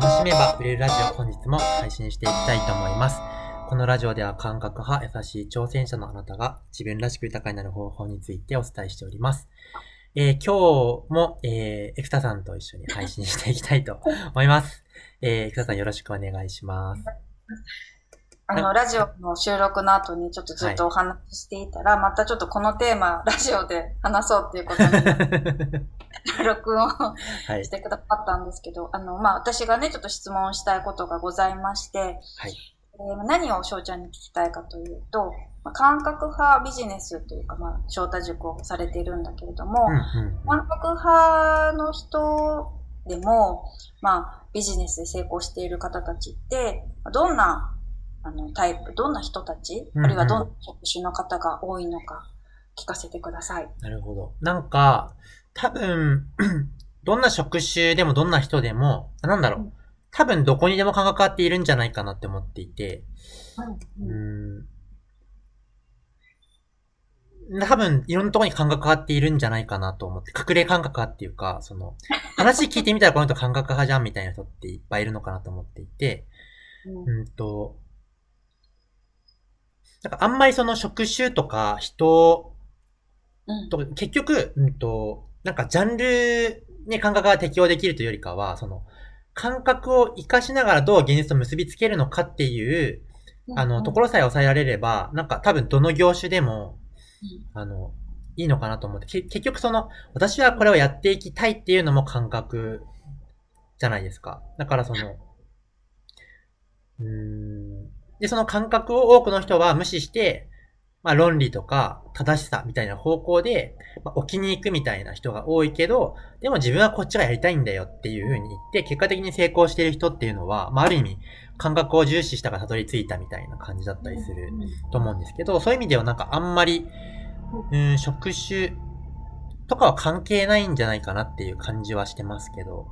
楽しめば売れるラジオ本日も配信していきたいと思います。このラジオでは感覚派、優しい挑戦者のあなたが自分らしく豊かになる方法についてお伝えしております。えー今日も、えー、エクタさんと一緒に配信していきたいと思います。えー、エクタさんよろしくお願いします。あの、ラジオの収録の後にちょっとずっとお話ししていたら、またちょっとこのテーマ、ラジオで話そうっていうことに、録音はいし。てくださったんですけど、あの、まあ、私がね、ちょっと質問したいことがございまして、はい。えー何を翔ちゃんに聞きたいかというと、まあ、感覚派ビジネスというか、まあ、翔太塾をされているんだけれども、うんうん感覚派の人でも、まあ、ビジネスで成功している方たちって、どんなあのタイプ、どんな人たち、うんうんあるいはどんな職種の方が多いのか聞かせてください。なるほど。なんか、多分、どんな職種でもどんな人でも、あなんだろう。うん多分どこにでも感覚あっているんじゃないかなって思っていて、ううんーん。多分、いろんなところに感覚あっているんじゃないかなと思って、隠れ感覚派っていうか、その、話聞いてみたらこの人感覚派じゃんみたいな人っていっぱいいるのかなと思っていて、うんうんと、なんかあんまりその職種とか人うん。と結局、うんと、なんかジャンルに感覚が適用できるというよりかは、その、感覚を活かしながらどう現実と結びつけるのかっていう、あの、ところさえ抑えられれば、なんか多分どの業種でも、あの、いいのかなと思って、け結局その、私はこれをやっていきたいっていうのも感覚じゃないですか。だからその、うーん。で、その感覚を多くの人は無視して、まあ論理とか正しさみたいな方向で、まあ、置きに行くみたいな人が多いけど、でも自分はこっちがやりたいんだよっていう風に言って、結果的に成功している人っていうのは、まあある意味、感覚を重視したからたどり着いたみたいな感じだったりすると思うんですけど、そういう意味ではなんかあんまり、うん、職種とかは関係ないんじゃないかなっていう感じはしてますけど、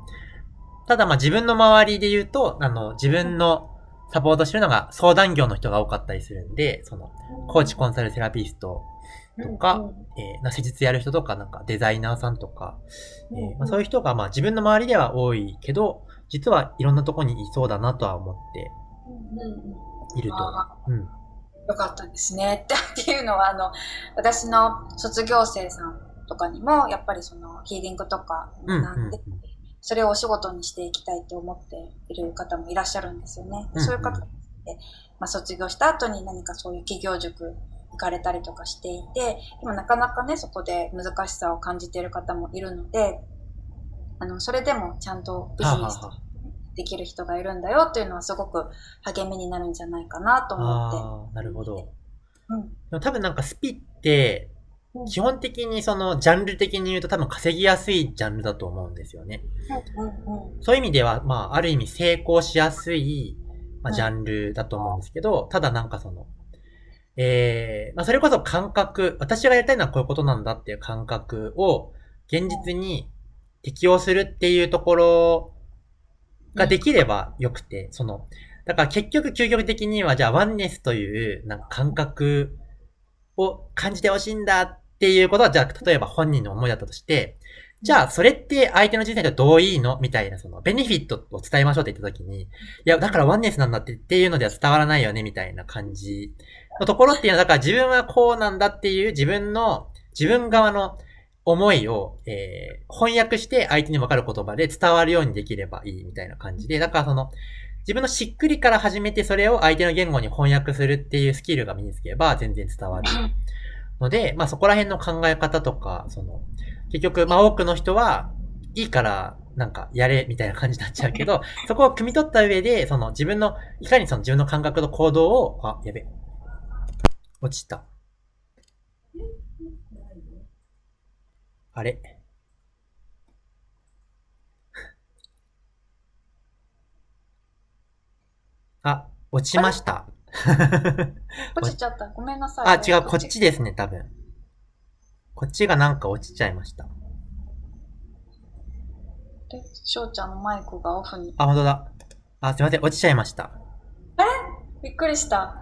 ただまあ自分の周りで言うと、あの、自分のサポートしてるのが相談業の人が多かったりするんで、その、コーチコンサルセラピストとか、えー、な施術やる人とか、なんかデザイナーさんとか、えーまあ、そういう人がまあ自分の周りでは多いけど、実はいろんなとこにいそうだなとは思っていると。あうん。よかったですね。っていうのは、あの、私の卒業生さんとかにも、やっぱりそのヒーリングとかうん。うん。学んで、それをお仕事にしていきたいと思っている方もいらっしゃるんですよね。うんそういう方って、まあ、卒業した後に何かそういう企業塾行かれたりとかしていて、でもなかなかね、そこで難しさを感じている方もいるので、あの、それでもちゃんとビジネスできる人がいるんだよっていうのはすごく励みになるんじゃないかなと思って。なるほど。うん多分なんかスピって、基本的にそのジャンル的に言うと多分稼ぎやすいジャンルだと思うんですよね。そういう意味では、まあ、ある意味成功しやすい、まあ、うん。ジャンルだと思うんですけど、ただなんかその、えー、まあ、それこそ感覚、私がやりたいのはこういうことなんだっていう感覚を現実に適用するっていうところができればよくて、その、だから結局究極的には、じゃあワンネスというなんか感覚を感じてほしいんだっていうことは、じゃあ例えば本人の思いだったとして、じゃあ、それって相手の人生でどういいのみたいな、その、ベネフィットを伝えましょうって言ったときに、いや、だからワンネスなんだってっていうのでは伝わらないよね、みたいな感じのところっていうのは、だから自分はこうなんだっていう自分の、自分側の思いを、えー、翻訳して相手に分かる言葉で伝わるようにできればいいみたいな感じで、だからその、自分のしっくりから始めてそれを相手の言語に翻訳するっていうスキルが身につけば全然伝わる ので、まあそこら辺の考え方とか、その、結局、まあ多くの人は、いいから、なんか、やれ、みたいな感じになっちゃうけど、そこを汲み取った上で、その自分の、いかにその自分の感覚と行動を、あ、やべ。落ちた。あれ？あ、落ちました。落ちちゃった。ごめんなさい。あ、違う、こっちですね、多分。こっちがなんか落ちちゃいました。で、翔ちゃんのマイクがオフに。あ、本当だ。あ、すいません、落ちちゃいました。びっくりした。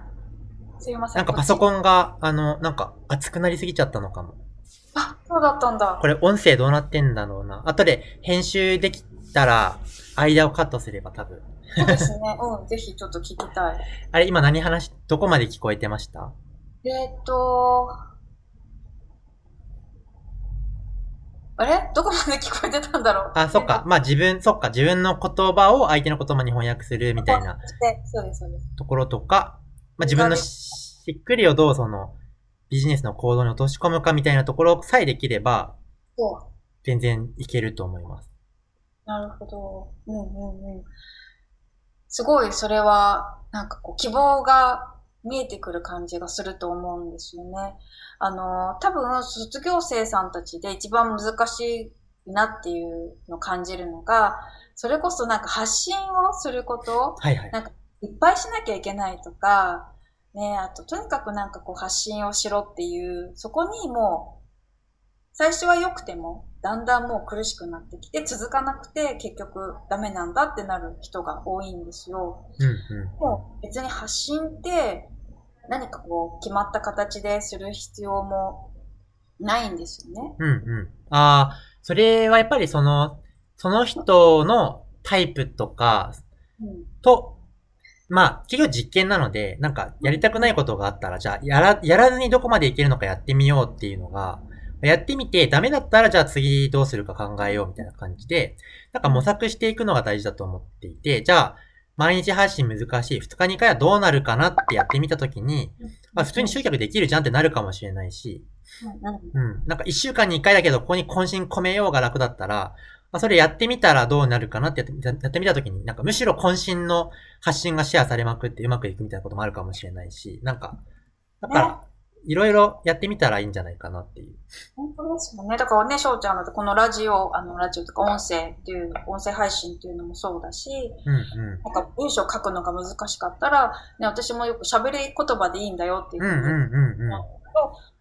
すいません。なんかパソン。コンが、あの、なんか熱くなりすぎちゃったのかも。あ、そうだったんだ。これ音声どうなってんだろうな。後で編集できたら、間をカットすれば多分。そうですね。うん、ぜひちょっと聞きたい。あれ、今何話、どこまで聞こえてました？えっと、あれ？どこまで聞こえてたんだろう？あ、そっか。まあ自分、そっか。自分の言葉を相手の言葉に翻訳するみたいなそうです、そうです。ところとか、まあ自分のしっくりをどうそのビジネスの行動に落とし込むかみたいなところさえできれば、全然いけると思います。なるほど。うんうんうん。すごいそれは、なんかこう希望が見えてくる感じがすると思うんですよね。あの、多分卒業生さんたちで一番難しいなっていうのを感じるのが、それこそなんか発信をすること、はいはい、なんかいっぱいしなきゃいけないとか、ね、あととにかくなんかこう発信をしろっていう、そこにもう、最初は良くても、だんだんもう苦しくなってきて、続かなくて結局ダメなんだってなる人が多いんですよ。うんうん、もう別に発信って何かこう、決まった形でする必要もないんですよね。うんうん。ああ、それはやっぱりその、その人のタイプとか、と、うん、まあ、企業実験なので、なんか、やりたくないことがあったら、じゃあ、やら、やらずにどこまでいけるのかやってみようっていうのが、やってみて、ダメだったら、じゃあ次どうするか考えようみたいな感じで、なんか模索していくのが大事だと思っていて、じゃあ、毎日配信難しい。2日に回はどうなるかなってやってみたときに、まあ普通に集客できるじゃんってなるかもしれないし、うん。なんか1週間に1回だけど、ここに渾身込めようが楽だったら、まあそれやってみたらどうなるかなってやってやってみたときに、なんかむしろ渾身の発信がシェアされまくってうまくいくみたいなこともあるかもしれないし、なんか、だから、いろいろやってみたらいいんじゃないかなっていう。本当ですよね。だからね、翔ちゃんだとこのラジオ、あの、ラジオとか音声っていう、音声配信っていうのもそうだし、うんうん、なんか文章書くのが難しかったら、ね、私もよく喋り言葉でいいんだよっていうふうに、うんうん、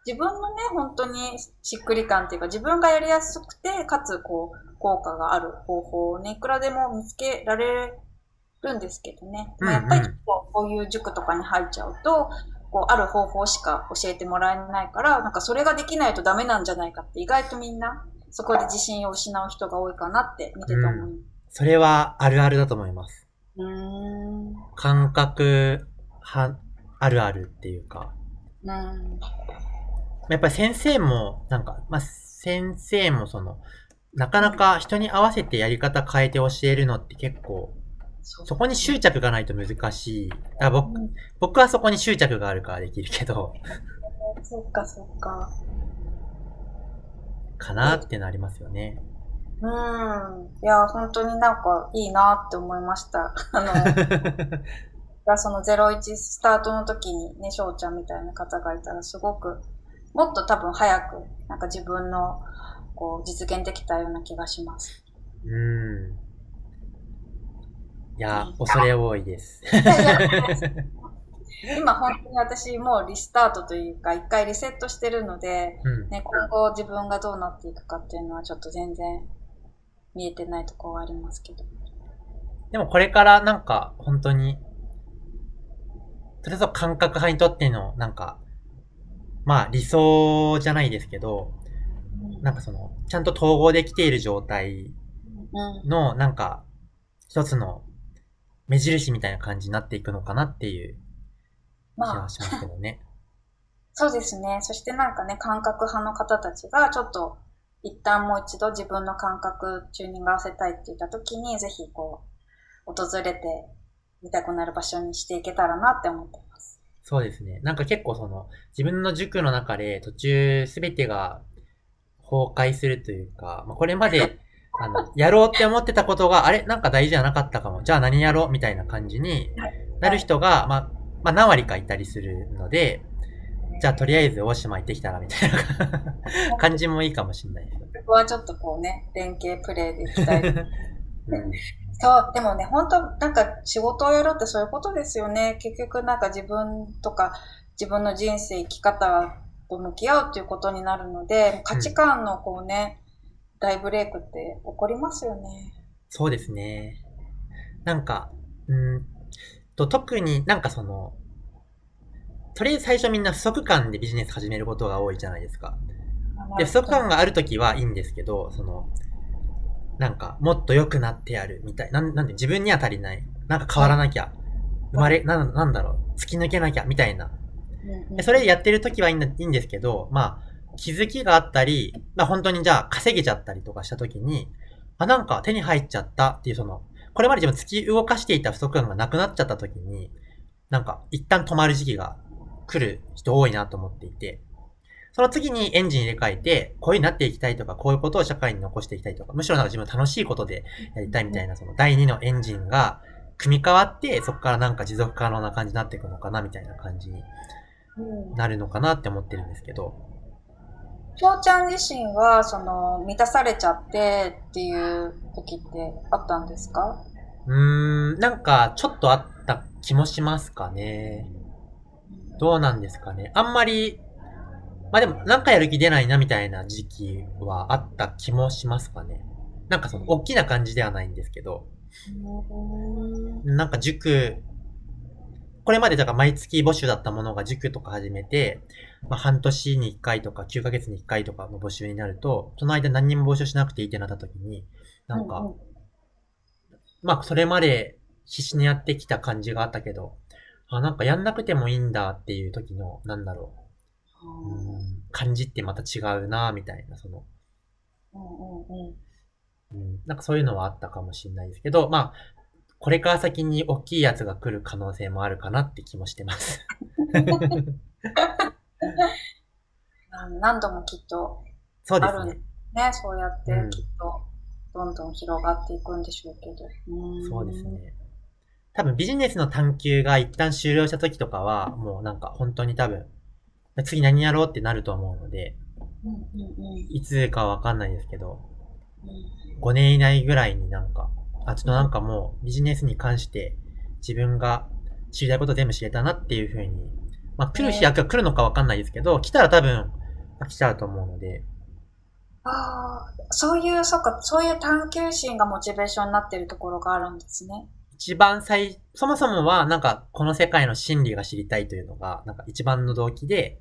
自分のね、本当にしっくり感っていうか、自分がやりやすくて、かつ、こう、効果がある方法をね、いくらでも見つけられるんですけどね。うんうん、やっぱりこういう塾とかに入っちゃうと、こう、ある方法しか教えてもらえないから、なんかそれができないとダメなんじゃないかって意外とみんな、そこで自信を失う人が多いかなって見てて思う。うん、それはあるあるだと思います。うん。感覚は、あるあるっていうか。うん。やっぱり先生も、なんか、まあ、先生もその、なかなか人に合わせてやり方変えて教えるのって結構そこに執着がないと難しい。あ僕、うん、僕はそこに執着があるからできるけど。そっかそっか。かなってなりますよね。うん。いや、本当になんかいいなって思いました。あの、その01スタートの時にね、翔ちゃんみたいな方がいたらすごく、もっと多分早く、なんか自分の、こう、実現できたような気がします。うん。いや、恐れ多いです。今本当に私もうリスタートというか、一回リセットしてるので、うん、ね、今後自分がどうなっていくかっていうのはちょっと全然見えてないところはありますけど。でもこれからなんか本当に、それぞれ感覚派にとってのなんか、まあ理想じゃないですけど、うん、なんかその、ちゃんと統合できている状態の、なんか、一つの目印みたいな感じになっていくのかなっていう気がしますけどね。まあ、そうですね。そしてなんかね、感覚派の方たちがちょっと一旦もう一度自分の感覚チューニング合わせたいって言った時に、ぜひこう、訪れて見たくなる場所にしていけたらなって思ってます。そうですね。なんか結構その、自分の塾の中で途中すべてが崩壊するというか、まあ、これまであの、やろうって思ってたことが、あれ？なんか大事じゃなかったかも。じゃあ何やろう？みたいな感じになる人が、まあ、まあ何割かいたりするので、じゃあとりあえず大島行ってきたらみたいな 感じもいいかもしれないです。ここはちょっとこうね、連携プレイでいきたい。うん、そう、でもね、本当なんか仕事をやろうってそういうことですよね。結局なんか自分とか自分の人生、生き方と向き合うっていうことになるので、価値観のこうね、大ブレイクって起こりますよね。そうですね。なんか、うんと、特になんかその、とりあえず最初みんな不足感でビジネス始めることが多いじゃないですか。で、不足感があるときはいいんですけど、その、なんか、もっと良くなってやる、みたい。なん、なんで自分には足りない。なんか変わらなきゃ。生まれ、なん、なんだろう。突き抜けなきゃ、みたいな。でそれでやってる時はいいんだいいんですけど、まあ、気づきがあったり、まあ本当にじゃあ稼げちゃったりとかした時に、あ、なんか手に入っちゃったっていうその、これまで自分突き動かしていた不足感がなくなっちゃった時に、なんか一旦止まる時期が来る人多いなと思っていて、その次にエンジン入れ替えて、こういうになっていきたいとか、こういうことを社会に残していきたいとか、むしろなんか自分楽しいことでやりたいみたいな、その第2のエンジンが組み替わって、そこからなんか持続可能な感じになっていくのかな、みたいな感じになるのかなって思ってるんですけど。きょうちゃん自身は、その、満たされちゃってっていう時ってあったんですか？うーん、なんか、ちょっとあった気もしますかね。どうなんですかね。あんまり、まあでも、なんかやる気出ないなみたいな時期はあった気もしますかね。なんかその、大きな感じではないんですけど、なんか塾これまでだから毎月募集だったものが塾とか始めて、まあ、半年に1回とか9ヶ月に1回とかの募集になると、その間何にも募集しなくていいってなった時に、なんか、うんうん、まあそれまで必死にやってきた感じがあったけど、あ、なんかやんなくてもいいんだっていう時の、なんだろう、うん、感じってまた違うなみたいな、その、うんうんうん。うん、なんかそういうのはあったかもしれないですけど、まあ、これから先に大きいやつが来る可能性もあるかなって気もしてます。何度もきっとそうですね。ね、そうやってきっとどんどん広がっていくんでしょうけど。うん、そうですね。多分ビジネスの探求が一旦終了した時とかは、もうなんか本当に多分、次何やろうってなると思うので、いつかわかんないですけど、5年以内ぐらいになんか、あ、ちょっとなんかもうビジネスに関して自分が知りたいこと全部知れたなっていうふうに、まあ来る日が来るのかわかんないですけど、来たら多分来ちゃうと思うので。ああ、そういう、そっか、そういう探求心がモチベーションになってるところがあるんですね。一番最、そもそもはなんかこの世界の真理が知りたいというのが、なんか一番の動機で、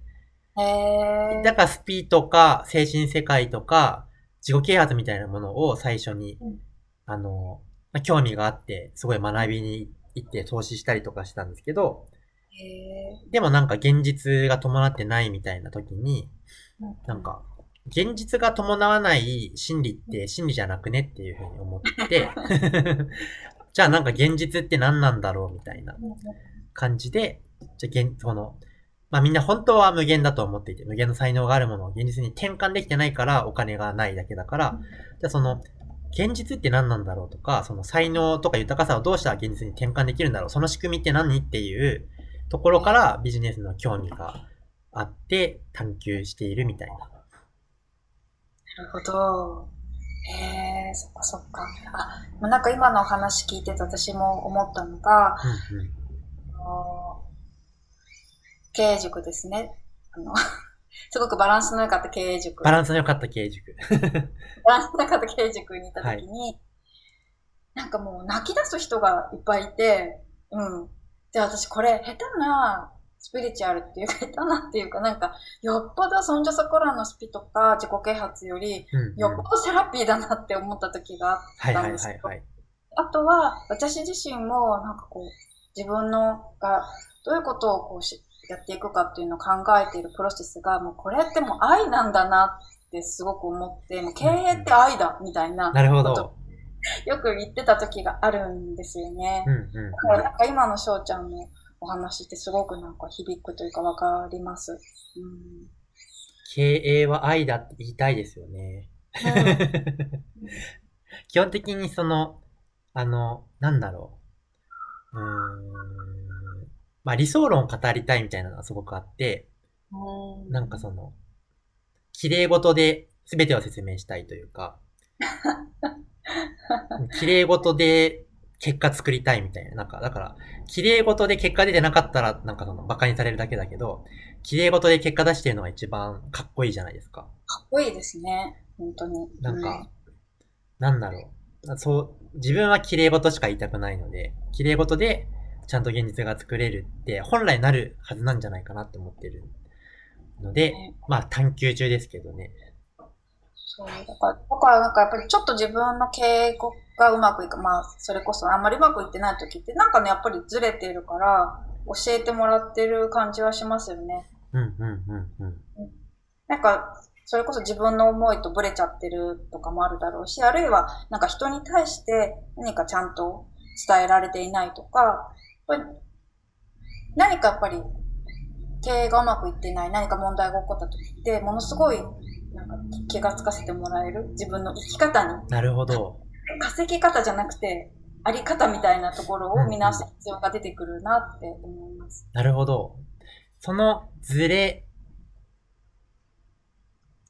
へだからスピーとか精神世界とか自己啓発みたいなものを最初に、うん、あの、まあ、興味があって、すごい学びに行って投資したりとかしたんですけど、でもなんか現実が伴ってないみたいな時に、なんか、現実が伴わない心理って心理じゃなくねっていうふうに思って、じゃあなんか現実って何なんだろうみたいな感じで、じゃあ現、その、まあみんな本当は無限だと思っていて、無限の才能があるものを現実に転換できてないからお金がないだけだから、じゃあその現実って何なんだろうとか、その才能とか豊かさをどうしたら現実に転換できるんだろう、その仕組みって何っていうところからビジネスの興味があって探求しているみたいな。なるほど。へえ、そっかそっか。あ、なんか今のお話聞いてて私も思ったのが、うんうん、経営塾ですね。あのすごくバランスの良かった経営塾。バランスの良かった経営塾。バランスの良かった経営塾に行った時に、はい、なんかもう泣き出す人がいっぱいいて、うん。で、私これ下手なスピリチュアルっていうか、下手なっていうか、なんか、よっぽどそんじょそこらのスピとか自己啓発より、よっぽどセラピーだなって思った時があったんですけど、あとは、私自身も、なんかこう、自分のが、どういうことをこうしやっていくかっていうのを考えているプロセスが、もうこれってもう愛なんだなってすごく思って、もう経営って愛だみたいな。なるほど。よく言ってた時があるんですよね。うんうん、だからなんか今の翔ちゃんのお話ってすごくなんか響くというかわかります。うん、経営は愛だって言いたいですよね。うん、基本的にその、あの、なんだろう。うーんまあ理想論を語りたいみたいなのがすごくあって、なんかその、綺麗事で全てを説明したいというか、綺麗事で結果作りたいみたいな。なんか、だから、綺麗事で結果出てなかったら、なんかその、馬鹿にされるだけだけど、綺麗事で結果出してるのが一番かっこいいじゃないですか。かっこいいですね。本当に。なんか、うん、なんだろう。そう、自分は綺麗事しか言いたくないので、綺麗事でちゃんと現実が作れるって本来なるはずなんじゃないかなって思ってるので、まあ探求中ですけどね。そう。だから、だからなんかやっぱりちょっと自分の経営がうまくいく。まあ、それこそあんまりうまくいってない時って、なんかね、やっぱりずれてるから、教えてもらってる感じはしますよね。うんうんうんうん。なんか、それこそ自分の思いとブレちゃってるとかもあるだろうし、あるいはなんか人に対して何かちゃんと伝えられていないとか、何かやっぱり経営がうまくいっていない、何か問題が起こった時って、ものすごいなんか気がつかせてもらえる自分の生き方に。なるほど。稼ぎ方じゃなくて、あり方みたいなところを見直す必要が出てくるなって思います。なるほど。そのズレ、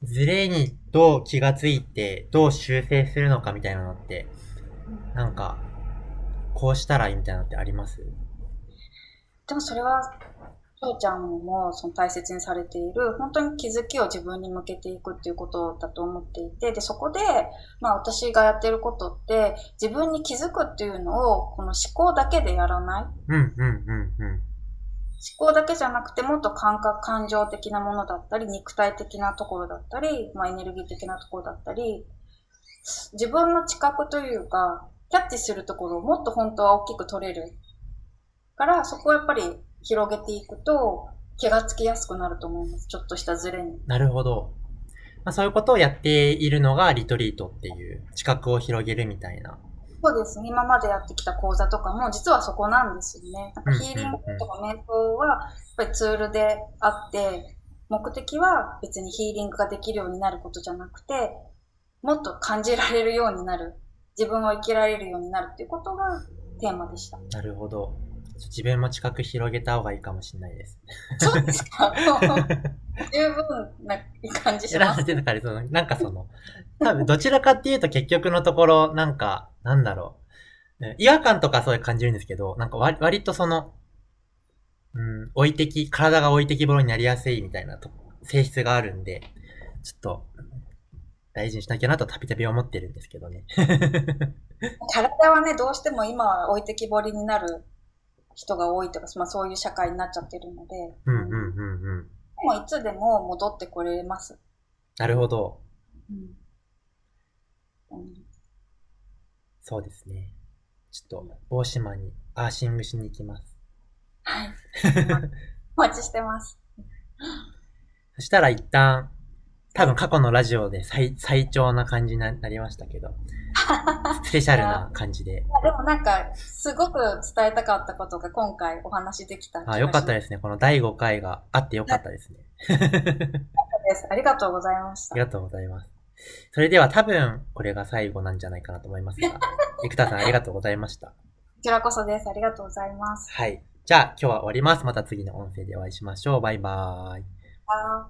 ズレにどう気がついて、どう修正するのかみたいなのって、なんか、こうしたらいいみたいなのってあります？でもそれは翔ちゃんもその大切にされている、本当に気づきを自分に向けていくっていうことだと思っていて、で、そこで、まあ私がやってることって、自分に気づくっていうのを、この思考だけでやらない。うんうんうんうん。思考だけじゃなくて、もっと感覚、感情的なものだったり、肉体的なところだったり、まあエネルギー的なところだったり、自分の知覚というか、キャッチするところをもっと本当は大きく取れる。から、そこはやっぱり広げていくと、気がつきやすくなると思います。ちょっとしたズレに。なるほど。まあ、そういうことをやっているのがリトリートっていう知覚を広げるみたいな。そうですね。今までやってきた講座とかも実はそこなんですよね。なんかヒーリングとか瞑想はやっぱりツールであって、目的は別にヒーリングができるようになることじゃなくて、もっと感じられるようになる。自分を生きられるようになるっていうことがテーマでした。なるほど。自分も近く広げた方がいいかもしれないです。そうですか？十分な感じします。だからその、なんかその、多分どちらかっていうと結局のところ、なんか、なんだろう。違和感とかそういう感じるんですけど、なんか割割とその、うん、置いてき、体が置いてきぼろになりやすいみたいなと性質があるんで、ちょっと、大事にしなきゃなとたびたび思ってるんですけどね。体はね、どうしても今は置いてきぼりになる人が多いとか、まあ、そういう社会になっちゃってるので、うんうんうんうん。でもいつでも戻ってこれます。なるほど。うん、そうですね。ちょっと、大島にアーシングしに行きます。はい。お待ちしてます。そしたら一旦、多分過去のラジオで最最長な感じになりましたけど、スペシャルな感じで。でもなんか、すごく伝えたかったことが今回お話できたあ、よかったですね。この第5回があってよかったですね。ありがとうございました。ありがとうございます。それでは多分、これが最後なんじゃないかなと思いますが、生田さんありがとうございました。こちらこそです。ありがとうございます。はい。じゃあ、今日は終わります。また次の音声でお会いしましょう。バイバーイ。あ